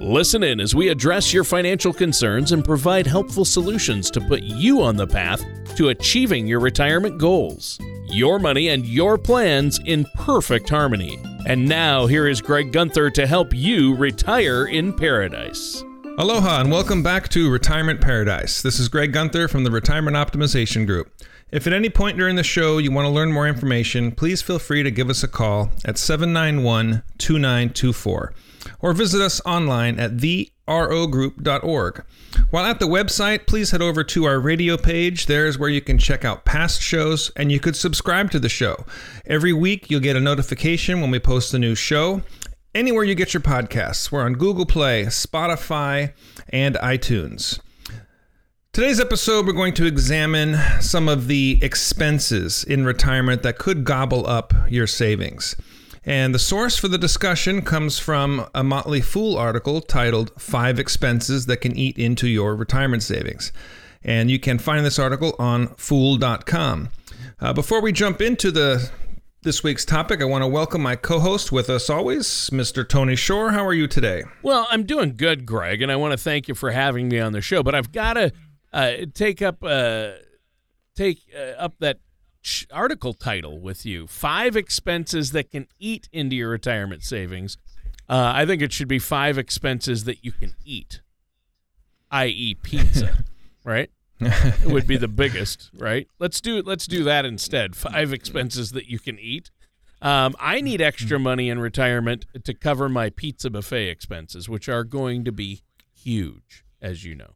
Listen in as we address your financial concerns and provide helpful solutions to put you on the path to achieving your retirement goals. Your money and your plans in perfect harmony. And now, here is Greg Gunther to help you retire in paradise. Aloha and welcome back to Retirement Paradise. This is Greg Gunther from the Retirement Optimization Group. If at any point during the show you want to learn more information, please feel free to give us a call at 791 2924 or visit us online at therogroup.org. While at the website, please head over to our radio page. There's where you can check out past shows and you could subscribe to the show. Every week, you'll get a notification when we post a new show. Anywhere you get your podcasts, we're on Google Play, Spotify, and iTunes. Today's episode, we're going to examine some of the expenses in retirement that could gobble up your savings. And the source for the discussion comes from a Motley Fool article titled Five Expenses That Can Eat Into Your Retirement Savings. And you can find this article on fool.com. Uh, before we jump into the this week's topic, I want to welcome my co-host with us always, Mr. Tony Shore. How are you today? Well, I'm doing good, Greg, and I want to thank you for having me on the show. But I've got to uh, take up uh, take uh, up that article title with you Five Expenses That Can Eat into Your Retirement Savings. Uh, I think it should be five expenses that you can eat, i.e., pizza, right? it would be the biggest, right? Let's do let's do that instead. Five expenses that you can eat. Um, I need extra money in retirement to cover my pizza buffet expenses, which are going to be huge, as you know.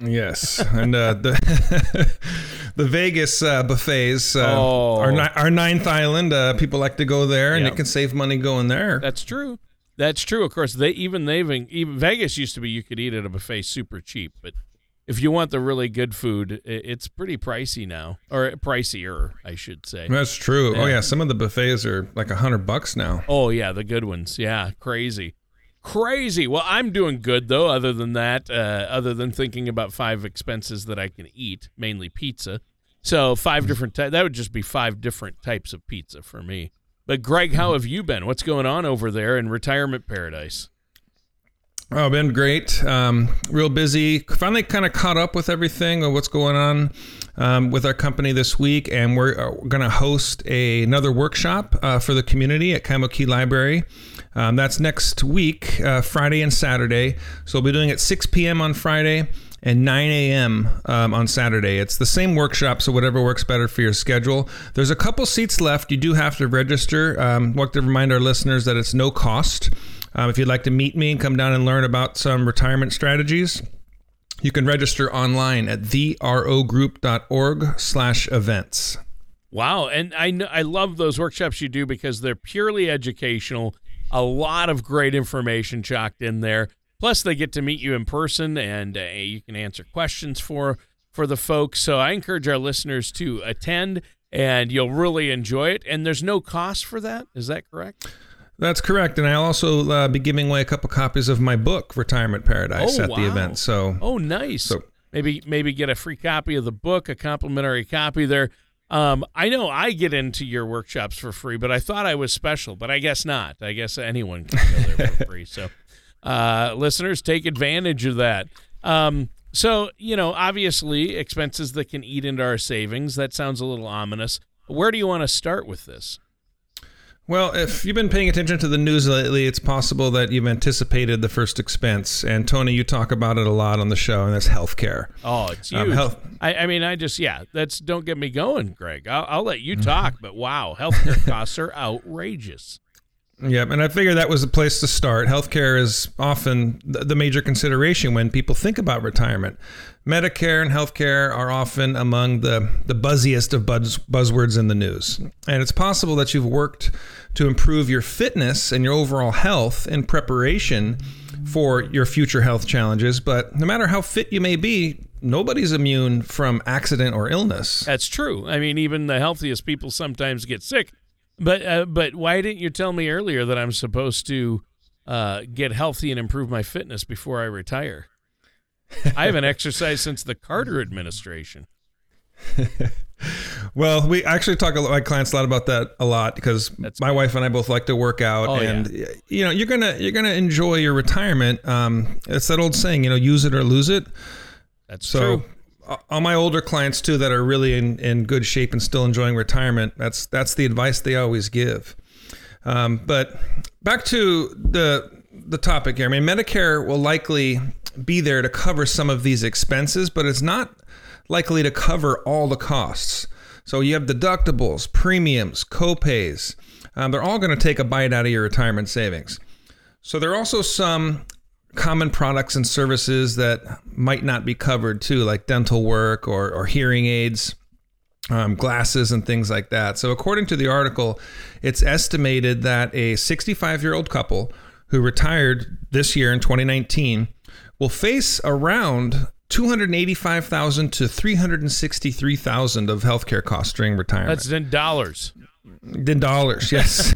Yes, and uh, the the Vegas uh, buffets uh, oh. are ni- our ninth island. Uh, people like to go there, and yep. can save money going there. That's true. That's true. Of course, they even they've even Vegas used to be you could eat at a buffet super cheap, but if you want the really good food, it's pretty pricey now, or pricier, I should say. That's true. Oh, yeah. Oh yeah, some of the buffets are like a hundred bucks now. Oh yeah, the good ones. Yeah, crazy crazy. Well, I'm doing good though. Other than that, uh, other than thinking about five expenses that I can eat, mainly pizza. So five different types. That would just be five different types of pizza for me. But Greg, how have you been? What's going on over there in retirement paradise? Oh, been great. Um, real busy. Finally, kind of caught up with everything of what's going on um, with our company this week, and we're, uh, going to host a, another workshop uh, for the community at Kaimuki Library. Um, that's next week, uh, Friday and Saturday. So we'll be doing it 6 p.m. on Friday and 9 a.m. Um, on Saturday. It's the same workshop, so whatever works better for your schedule. There's a couple seats left. You do have to register. Um, want to remind our listeners that it's no cost. Um, if you'd like to meet me and come down and learn about some retirement strategies, you can register online at therogroup.org slash events. Wow. And I, I love those workshops you do because they're purely educational a lot of great information chocked in there. Plus, they get to meet you in person, and uh, you can answer questions for for the folks. So I encourage our listeners to attend, and you'll really enjoy it. And there's no cost for that. Is that correct? That's correct, and I'll also uh, be giving away a couple copies of my book, Retirement Paradise, oh, at wow. the event. So, oh, nice. So, maybe maybe get a free copy of the book, a complimentary copy there. Um, I know I get into your workshops for free, but I thought I was special, but I guess not. I guess anyone can go there for free. So, uh, listeners, take advantage of that. Um, so, you know, obviously, expenses that can eat into our savings. That sounds a little ominous. Where do you want to start with this? Well, if you've been paying attention to the news lately, it's possible that you've anticipated the first expense. And Tony, you talk about it a lot on the show, and that's healthcare. Oh, it's um, huge. Um, health- I, I, mean, I just yeah, that's don't get me going, Greg. I'll, I'll let you talk, but wow, healthcare costs are outrageous. Yeah, and I figured that was a place to start. Healthcare is often the major consideration when people think about retirement. Medicare and healthcare are often among the, the buzziest of buzz, buzzwords in the news. And it's possible that you've worked to improve your fitness and your overall health in preparation for your future health challenges. But no matter how fit you may be, nobody's immune from accident or illness. That's true. I mean, even the healthiest people sometimes get sick. But uh, but why didn't you tell me earlier that I'm supposed to uh, get healthy and improve my fitness before I retire? I haven't exercised since the Carter administration. well, we actually talk to my clients a lot about that a lot because That's my wife and I both like to work out, oh, and yeah. you know you're gonna you're gonna enjoy your retirement. Um, it's that old saying, you know, use it or lose it. That's so, true. All my older clients too that are really in, in good shape and still enjoying retirement. That's that's the advice they always give. Um, but back to the the topic here. I mean, Medicare will likely be there to cover some of these expenses, but it's not likely to cover all the costs. So you have deductibles, premiums, copays. Um, they're all going to take a bite out of your retirement savings. So there are also some common products and services that might not be covered too, like dental work or, or hearing aids, um, glasses, and things like that. So according to the article, it's estimated that a 65 year old couple who retired this year in 2019 will face around 285,000 to 363,000 of healthcare costs during retirement. That's in dollars. In dollars, yes.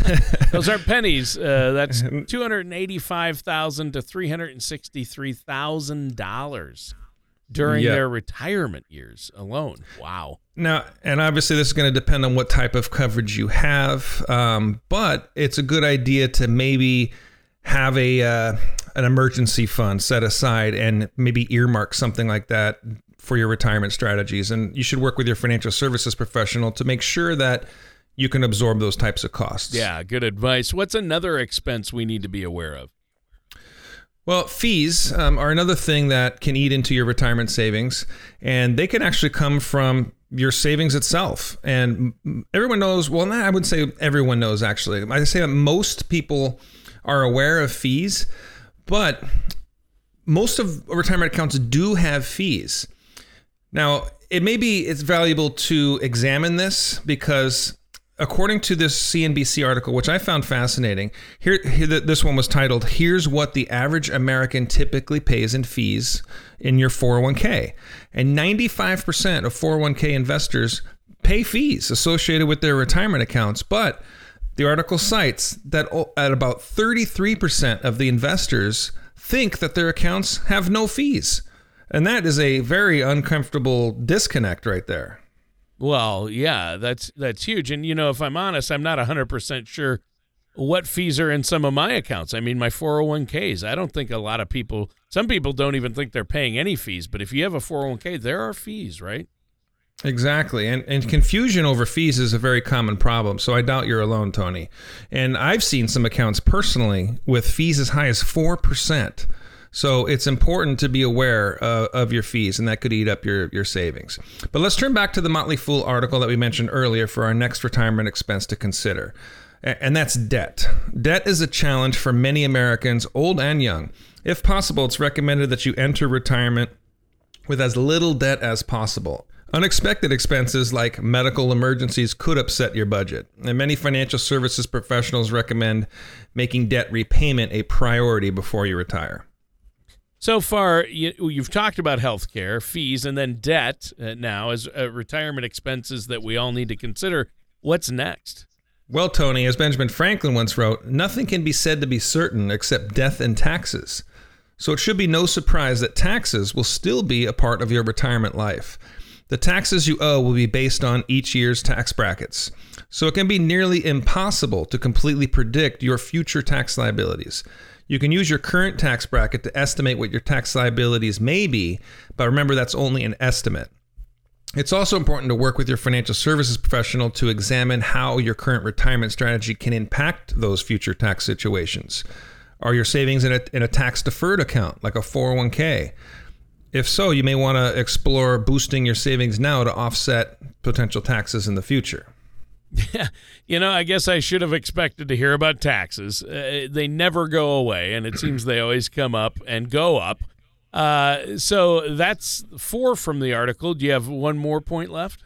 Those are pennies. Uh, that's 285,000 to 363,000 dollars during yep. their retirement years alone. Wow. Now, and obviously, this is going to depend on what type of coverage you have, um, but it's a good idea to maybe have a uh, an emergency fund set aside and maybe earmark something like that for your retirement strategies. And you should work with your financial services professional to make sure that you can absorb those types of costs. Yeah, good advice. What's another expense we need to be aware of? Well, fees um, are another thing that can eat into your retirement savings, and they can actually come from your savings itself. And everyone knows, well, I would say everyone knows actually. I say that most people are aware of fees, but most of retirement accounts do have fees. Now, it may be it's valuable to examine this because according to this CNBC article, which I found fascinating, here, here this one was titled "Here's what the average American typically pays in fees in your 401k," and 95% of 401k investors pay fees associated with their retirement accounts, but the article cites that at about 33% of the investors think that their accounts have no fees. And that is a very uncomfortable disconnect right there. Well, yeah, that's that's huge. And you know, if I'm honest, I'm not 100% sure what fees are in some of my accounts. I mean, my 401k's. I don't think a lot of people some people don't even think they're paying any fees, but if you have a 401k, there are fees, right? Exactly. And, and confusion over fees is a very common problem. So I doubt you're alone, Tony. And I've seen some accounts personally with fees as high as 4%. So it's important to be aware uh, of your fees, and that could eat up your, your savings. But let's turn back to the Motley Fool article that we mentioned earlier for our next retirement expense to consider. And that's debt. Debt is a challenge for many Americans, old and young. If possible, it's recommended that you enter retirement with as little debt as possible. Unexpected expenses like medical emergencies could upset your budget, and many financial services professionals recommend making debt repayment a priority before you retire. So far, you, have talked about healthcare, fees, and then debt uh, now as uh, retirement expenses that we all need to consider. What's next? Well, Tony, as Benjamin Franklin once wrote, nothing can be said to be certain except death and taxes. So it should be no surprise that taxes will still be a part of your retirement life. The taxes you owe will be based on each year's tax brackets, so it can be nearly impossible to completely predict your future tax liabilities. You can use your current tax bracket to estimate what your tax liabilities may be, but remember that's only an estimate. It's also important to work with your financial services professional to examine how your current retirement strategy can impact those future tax situations. Are your savings in a, in a tax deferred account, like a 401k? If so, you may want to explore boosting your savings now to offset potential taxes in the future. Yeah, you know, I guess I should have expected to hear about taxes. Uh, they never go away, and it seems they always come up and go up. Uh, so that's four from the article. Do you have one more point left?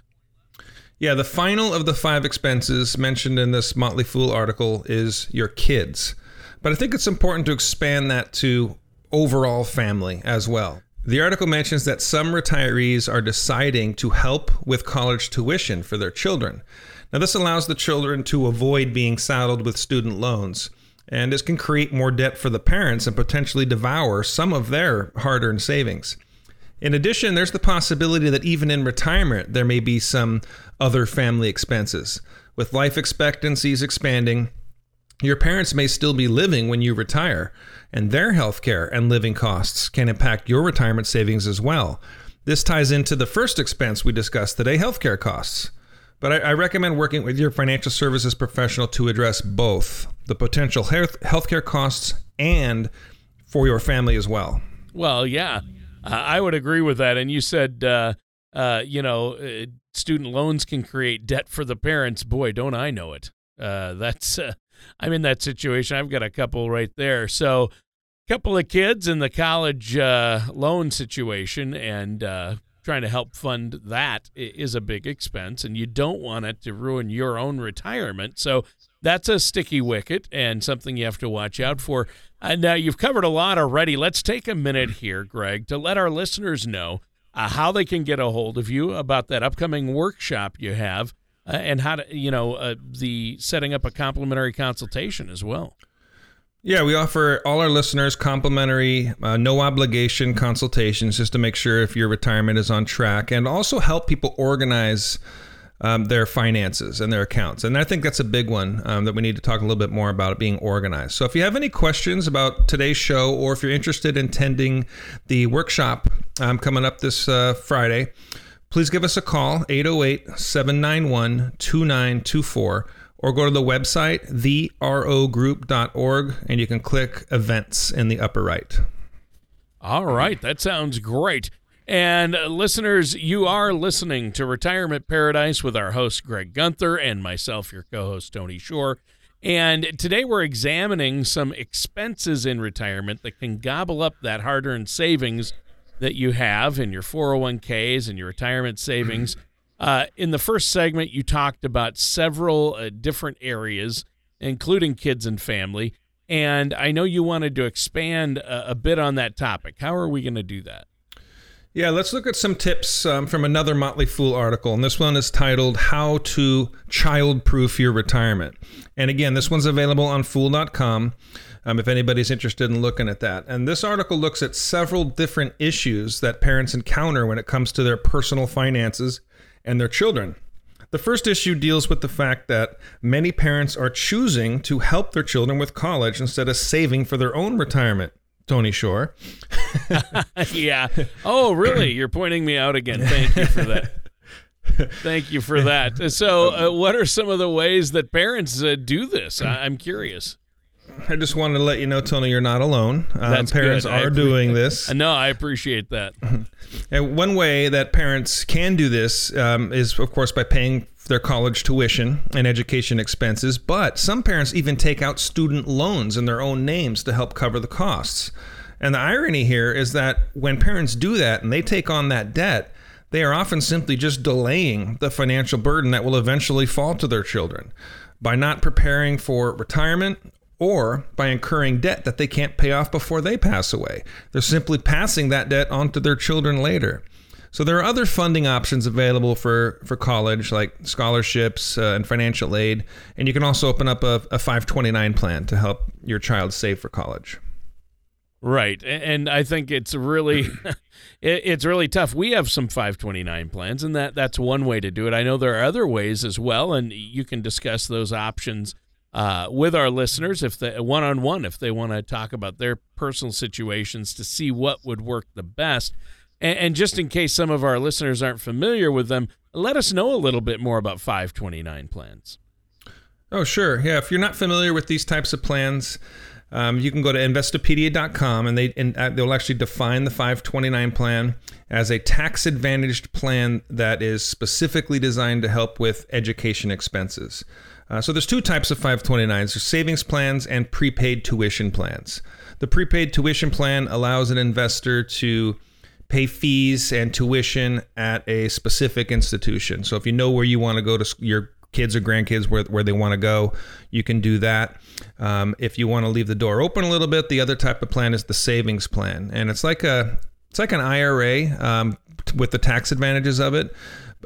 Yeah, the final of the five expenses mentioned in this Motley Fool article is your kids. But I think it's important to expand that to overall family as well. The article mentions that some retirees are deciding to help with college tuition for their children. Now, this allows the children to avoid being saddled with student loans, and this can create more debt for the parents and potentially devour some of their hard earned savings. In addition, there's the possibility that even in retirement, there may be some other family expenses. With life expectancies expanding, your parents may still be living when you retire, and their health care and living costs can impact your retirement savings as well. This ties into the first expense we discussed today healthcare costs. But I, I, recommend working with your financial services professional to address both the potential health healthcare costs and for your family as well. Well, yeah, I would agree with that. And you said, uh, uh, you know, uh, student loans can create debt for the parents. Boy, don't I know it. Uh, that's uh, I'm in that situation. I've got a couple right there. So, a couple of kids in the college uh, loan situation, and trying to help fund that is a big expense, and you don't want it to ruin your own retirement. So, that's a sticky wicket and something you have to watch out for. And now you've covered a lot already. Let's take a minute here, Greg, to let our listeners know uh, how they can get a hold of you about that upcoming workshop you have uh, and how to, you know, uh, the setting up a complimentary consultation as well. Yeah, we offer all our listeners complimentary, uh, no obligation consultations just to make sure if your retirement is on track and also help people organize um, their finances and their accounts. And I think that's a big one um, that we need to talk a little bit more about being organized. So if you have any questions about today's show or if you're interested in attending the workshop um, coming up this uh, Friday, please give us a call 808 791 2924 or go to the website therogroup.org and you can click events in the upper right. All right, that sounds great. And uh, listeners, you are listening to Retirement Paradise with our host Greg Gunther and myself, your co-host Tony Shore. And today we're examining some expenses in retirement that can gobble up that hard-earned savings that you have in your 401ks and your retirement savings. Uh, in the first segment, you talked about several uh, different areas, including kids and family. And I know you wanted to expand a, a bit on that topic. How are we going to do that? Yeah, let's look at some tips um, from another Motley Fool article. And this one is titled How to Child Proof Your Retirement. And again, this one's available on fool.com um, if anybody's interested in looking at that. And this article looks at several different issues that parents encounter when it comes to their personal finances and their children. The first issue deals with the fact that many parents are choosing to help their children with college instead of saving for their own retirement. Tony Shore. yeah. Oh, really? You're pointing me out again. Thank you for that. Thank you for that. So, uh, what are some of the ways that parents uh, do this? I- am curious. I just wanted to let you know, Tony, you're not alone. Um, parents good. are doing this. No, I appreciate that. and one way that parents can do this um, is, of course, by paying their college tuition and education expenses. But some parents even take out student loans in their own names to help cover the costs. And the irony here is that when parents do that and they take on that debt, they are often simply just delaying the financial burden that will eventually fall to their children. By not preparing for retirement or by incurring debt that they can't pay off before they pass away. They're simply passing that debt on to their children later. So there are other funding options available for, for college, like scholarships uh, and financial aid. And you can also open up a, a 529 plan to help your child save for college. Right, and I think it's really, it's really tough. We have some 529 plans, and that that's one way to do it. I know there are other ways as well, and you can discuss those options uh, with our listeners if they one on one if they want to talk about their personal situations to see what would work the best. And, and, just in case some of our listeners aren't familiar with them, let us know a little bit more about 529 plans. Oh, sure. Yeah, if you're not familiar with these types of plans, um, you can go to investopedia.com and they and uh, they'll actually define the 529 plan as a tax advantaged plan that is specifically designed to help with education expenses. Uh, so there's two types of 529s. There's savings plans and prepaid tuition plans. The prepaid tuition plan allows an investor to pay fees and tuition at a specific institution. So if you know where you want to go to your kids or grandkids where, where they want to go, you can do that. Um, if you want to leave the door open a little bit, the other type of plan is the savings plan. And it's like a it's like an IRA um, with the tax advantages of it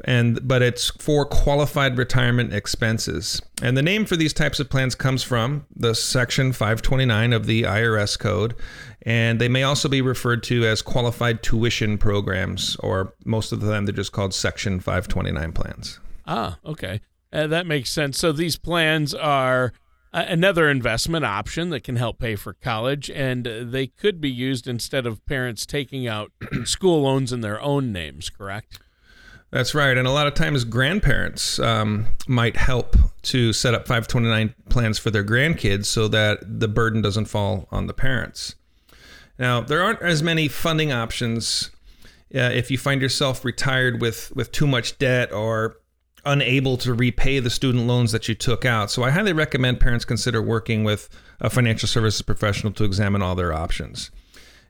and but it's for qualified retirement expenses. And the name for these types of plans comes from the section 529 of the IRS code, and they may also be referred to as qualified tuition programs or most of the time they're just called section 529 plans. Ah, okay. Uh, that makes sense. So these plans are uh, another investment option that can help pay for college, and uh, they could be used instead of parents taking out school loans in their own names, correct? That's right. And a lot of times, grandparents um, might help to set up 529 plans for their grandkids so that the burden doesn't fall on the parents. Now, there aren't as many funding options uh, if you find yourself retired with, with too much debt or unable to repay the student loans that you took out. So, I highly recommend parents consider working with a financial services professional to examine all their options.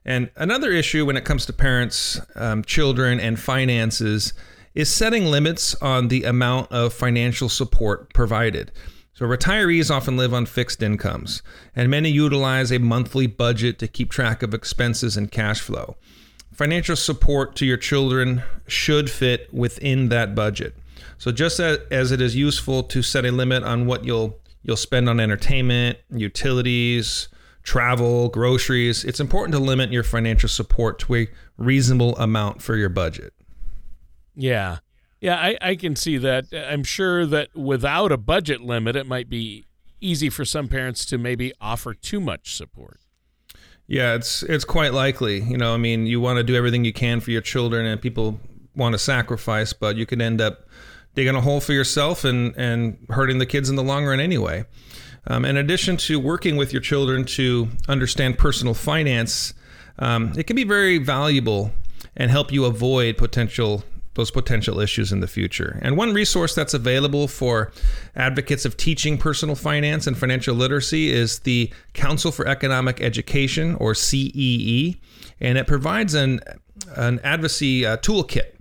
And another issue when it comes to parents, um, children, and finances is setting limits on the amount of financial support provided. So, retirees often live on fixed incomes, and many utilize a monthly budget to keep track of expenses and cash flow. Financial support to your children should fit within that budget. So, just as it is useful to set a limit on what you'll you'll spend on entertainment, utilities, travel, groceries, it's important to limit your financial support to a reasonable amount for your budget. Yeah. Yeah, I, I can see that. I'm sure that without a budget limit, it might be easy for some parents to maybe offer too much support. Yeah, it's it's quite likely. You know, I mean, you want to do everything you can for your children, and people want to sacrifice, but you could end up digging a hole for yourself and and hurting the kids in the long run anyway. Um, in addition to working with your children to understand personal finance, um, it can be very valuable and help you avoid potential those potential issues in the future. And one resource that's available for advocates of teaching personal finance and financial literacy is the Council for Economic Education, or CEE, and it provides an, an advocacy uh, toolkit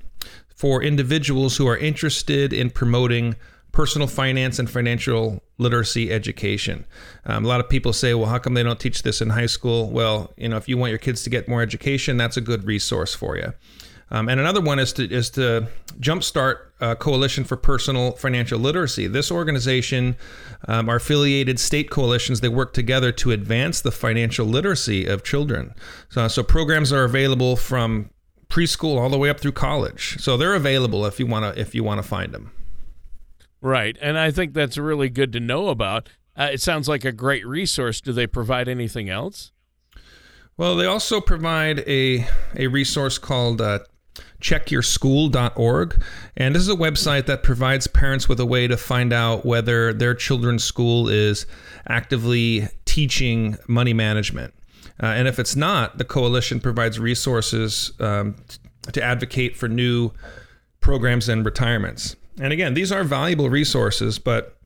for individuals who are interested in promoting personal finance and financial literacy education. Um, a lot of people say, well, how come they don't teach this in high school? Well, you know, if you want your kids to get more education, that's a good resource for you. Um, and another one is to is to jumpstart a Coalition for Personal Financial Literacy. This organization um, are affiliated state coalitions. They work together to advance the financial literacy of children. So, so programs are available from preschool all the way up through college. So they're available if you want to if you want to find them. Right, and I think that's really good to know about. Uh, it sounds like a great resource. Do they provide anything else? Well, they also provide a a resource called uh, checkyourschool.org. And this is a website that provides parents with a way to find out whether their children's school is actively teaching money management. Uh, and if it's not, the coalition provides resources um, to advocate for new programs and retirements. And again, these are valuable resources, but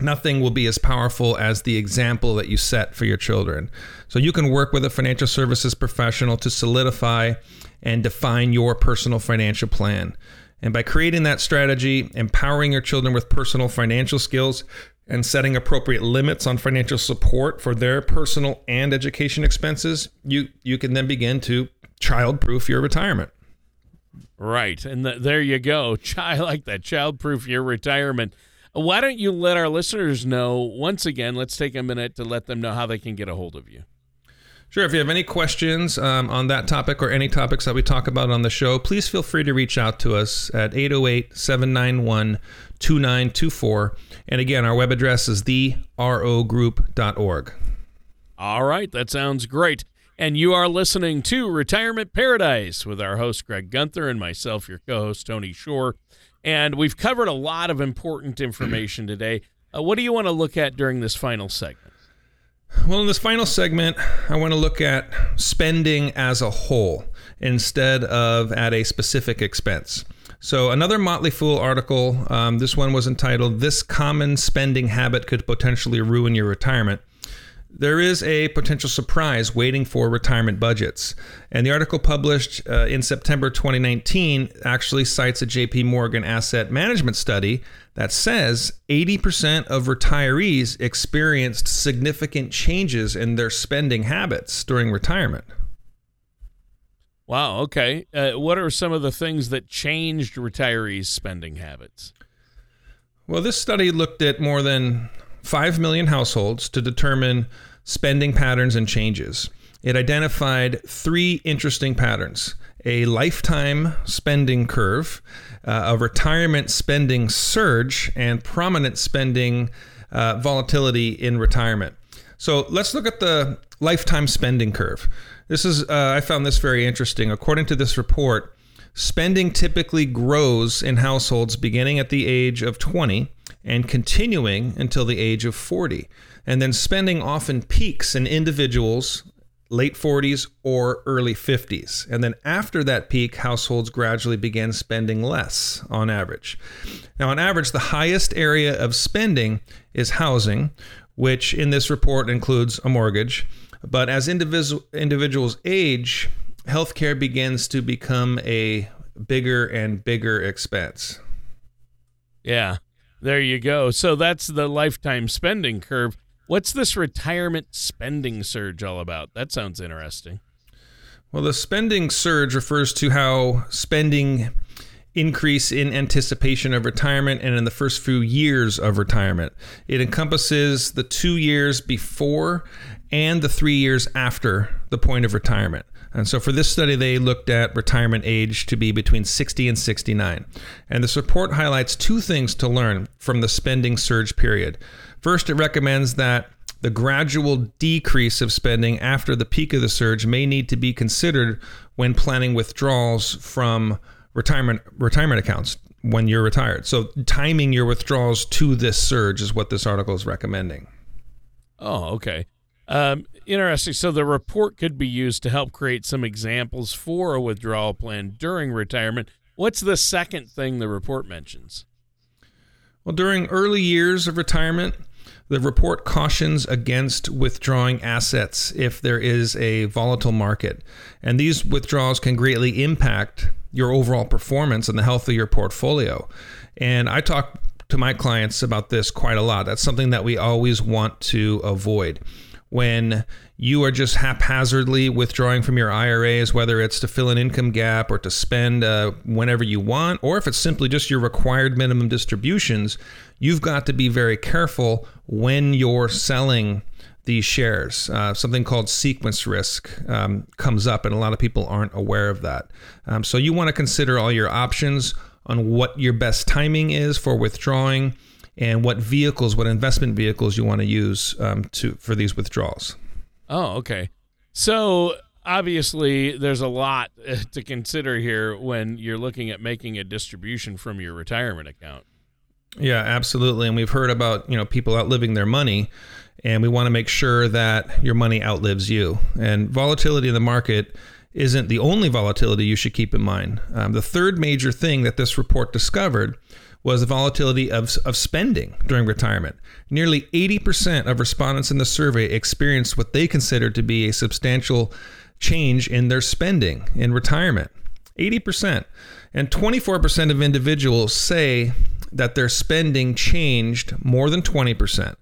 nothing will be as powerful as the example that you set for your children. So you can work with a financial services professional to solidify and define your personal financial plan. And by creating that strategy, empowering your children with personal financial skills, and setting appropriate limits on financial support for their personal and education expenses, you you can then begin to child-proof your retirement. Right, and the, there you go. Child like that, child-proof your retirement. Why don't you let our listeners know once again? Let's take a minute to let them know how they can get a hold of you. Sure. If you have any questions um, on that topic or any topics that we talk about on the show, please feel free to reach out to us at 808 791 2924. And again, our web address is therogroup.org. All right. That sounds great. And you are listening to Retirement Paradise with our host, Greg Gunther, and myself, your co host, Tony Shore. And we've covered a lot of important information today. Uh, what do you want to look at during this final segment? Well, in this final segment, I want to look at spending as a whole instead of at a specific expense. So, another Motley Fool article, um, this one was entitled This Common Spending Habit Could Potentially Ruin Your Retirement there is a potential surprise waiting for retirement budgets. And the article published uh, in September 2019 actually cites a JP Morgan asset management study that says 80% of retirees experienced significant changes in their spending habits during retirement. Wow. Okay. Uh, what are some of the things that changed retirees' spending habits? Well, this study looked at more than 5 million households to determine spending patterns and changes. It identified three interesting patterns a lifetime spending curve, uh, a retirement spending surge, and prominent spending uh, volatility in retirement. So let's look at the lifetime spending curve. This is, uh, I found this very interesting. According to this report, spending typically grows in households beginning at the age of 20 and continuing until the age of 40. And then spending often peaks in individuals late 40s or early 50s. And then after that peak, households gradually begin spending less on average. Now, on average, the highest area of spending is housing, which in this report includes a mortgage. But as individual, individuals age, healthcare begins to become a bigger and bigger expense. Yeah, there you go. So that's the lifetime spending curve. What's this retirement spending surge all about? That sounds interesting. Well, the spending surge refers to how spending increase in anticipation of retirement and in the first few years of retirement. It encompasses the two years before and the three years after the point of retirement. And so for this study, they looked at retirement age to be between 60 and 69. And this report highlights two things to learn from the spending surge period. First, it recommends that the gradual decrease of spending after the peak of the surge may need to be considered when planning withdrawals from retirement retirement accounts when you're retired. So timing your withdrawals to this surge is what this article is recommending. Oh, okay. Um, interesting. So the report could be used to help create some examples for a withdrawal plan during retirement. What's the second thing the report mentions? Well, during early years of retirement, the report cautions against withdrawing assets if there is a volatile market. And these withdrawals can greatly impact your overall performance and the health of your portfolio. And I talk to my clients about this quite a lot. That's something that we always want to avoid. When you are just haphazardly withdrawing from your IRAs, whether it's to fill an income gap or to spend uh, whenever you want, or if it's simply just your required minimum distributions, you've got to be very careful when you're selling these shares. Uh, something called sequence risk um, comes up, and a lot of people aren't aware of that. Um, so you want to consider all your options on what your best timing is for withdrawing and what vehicles, what investment vehicles you want to use um, to for these withdrawals. Oh, okay. So obviously, there's a lot uh, to consider here when you're looking at making a distribution from your retirement account. Yeah, absolutely. And we've heard about you know people outliving their money, and we want to make sure that your money outlives you. And volatility in the market isn't the only volatility you should keep in mind. Um, the third major thing that this report discovered was the volatility of, of spending during retirement. Nearly 80% of respondents in the survey experienced what they considered to be a substantial change in their spending in retirement. 80%. And 24% of individuals say that their spending changed more than 20%.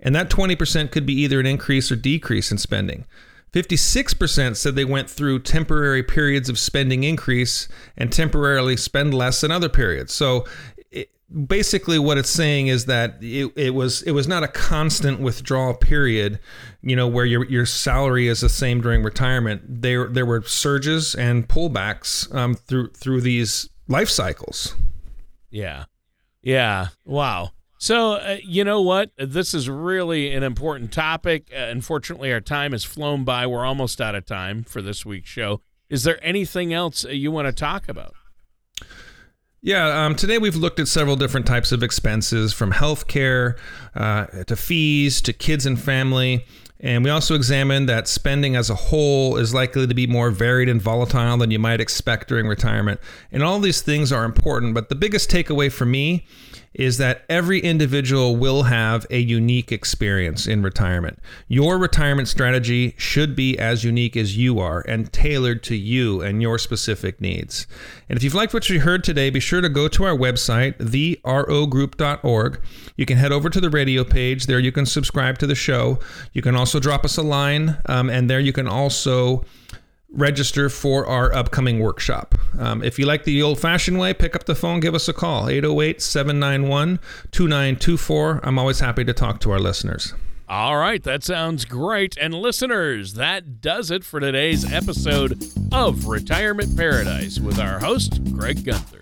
And that 20% could be either an increase or decrease in spending. 56% said they went through temporary periods of spending increase and temporarily spend less in other periods. So basically what it's saying is that it, it was it was not a constant withdrawal period you know where your your salary is the same during retirement. There there were surges and pullbacks um, through through these life cycles. Yeah. Yeah. Wow. So uh, you know what? This is really an important topic. Uh, unfortunately our time has flown by. We're almost out of time for this week's show. Is there anything else you want to talk about yeah, um, today we've looked at several different types of expenses from healthcare uh, to fees to kids and family. And we also examined that spending as a whole is likely to be more varied and volatile than you might expect during retirement. And all these things are important, but the biggest takeaway for me is that every individual will have a unique experience in retirement. Your retirement strategy should be as unique as you are and tailored to you and your specific needs. And if you've liked what you heard today, be sure to go to our website, therogroup.org. You can head over to the radio page. There you can subscribe to the show. You can also drop us a line, um, and there you can also register for our upcoming workshop. Um, if you like the old fashioned way, pick up the phone, give us a call 808 791 2924. I'm always happy to talk to our listeners. All right, that sounds great. And listeners, that does it for today's episode of Retirement Paradise with our host, Greg Gunther.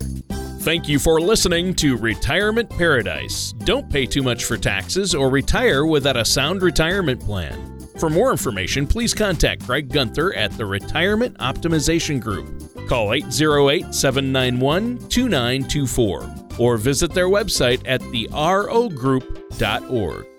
Thank you for listening to Retirement Paradise. Don't pay too much for taxes or retire without a sound retirement plan. For more information, please contact Greg Gunther at the Retirement Optimization Group. Call 808 791 2924 or visit their website at therogroup.org.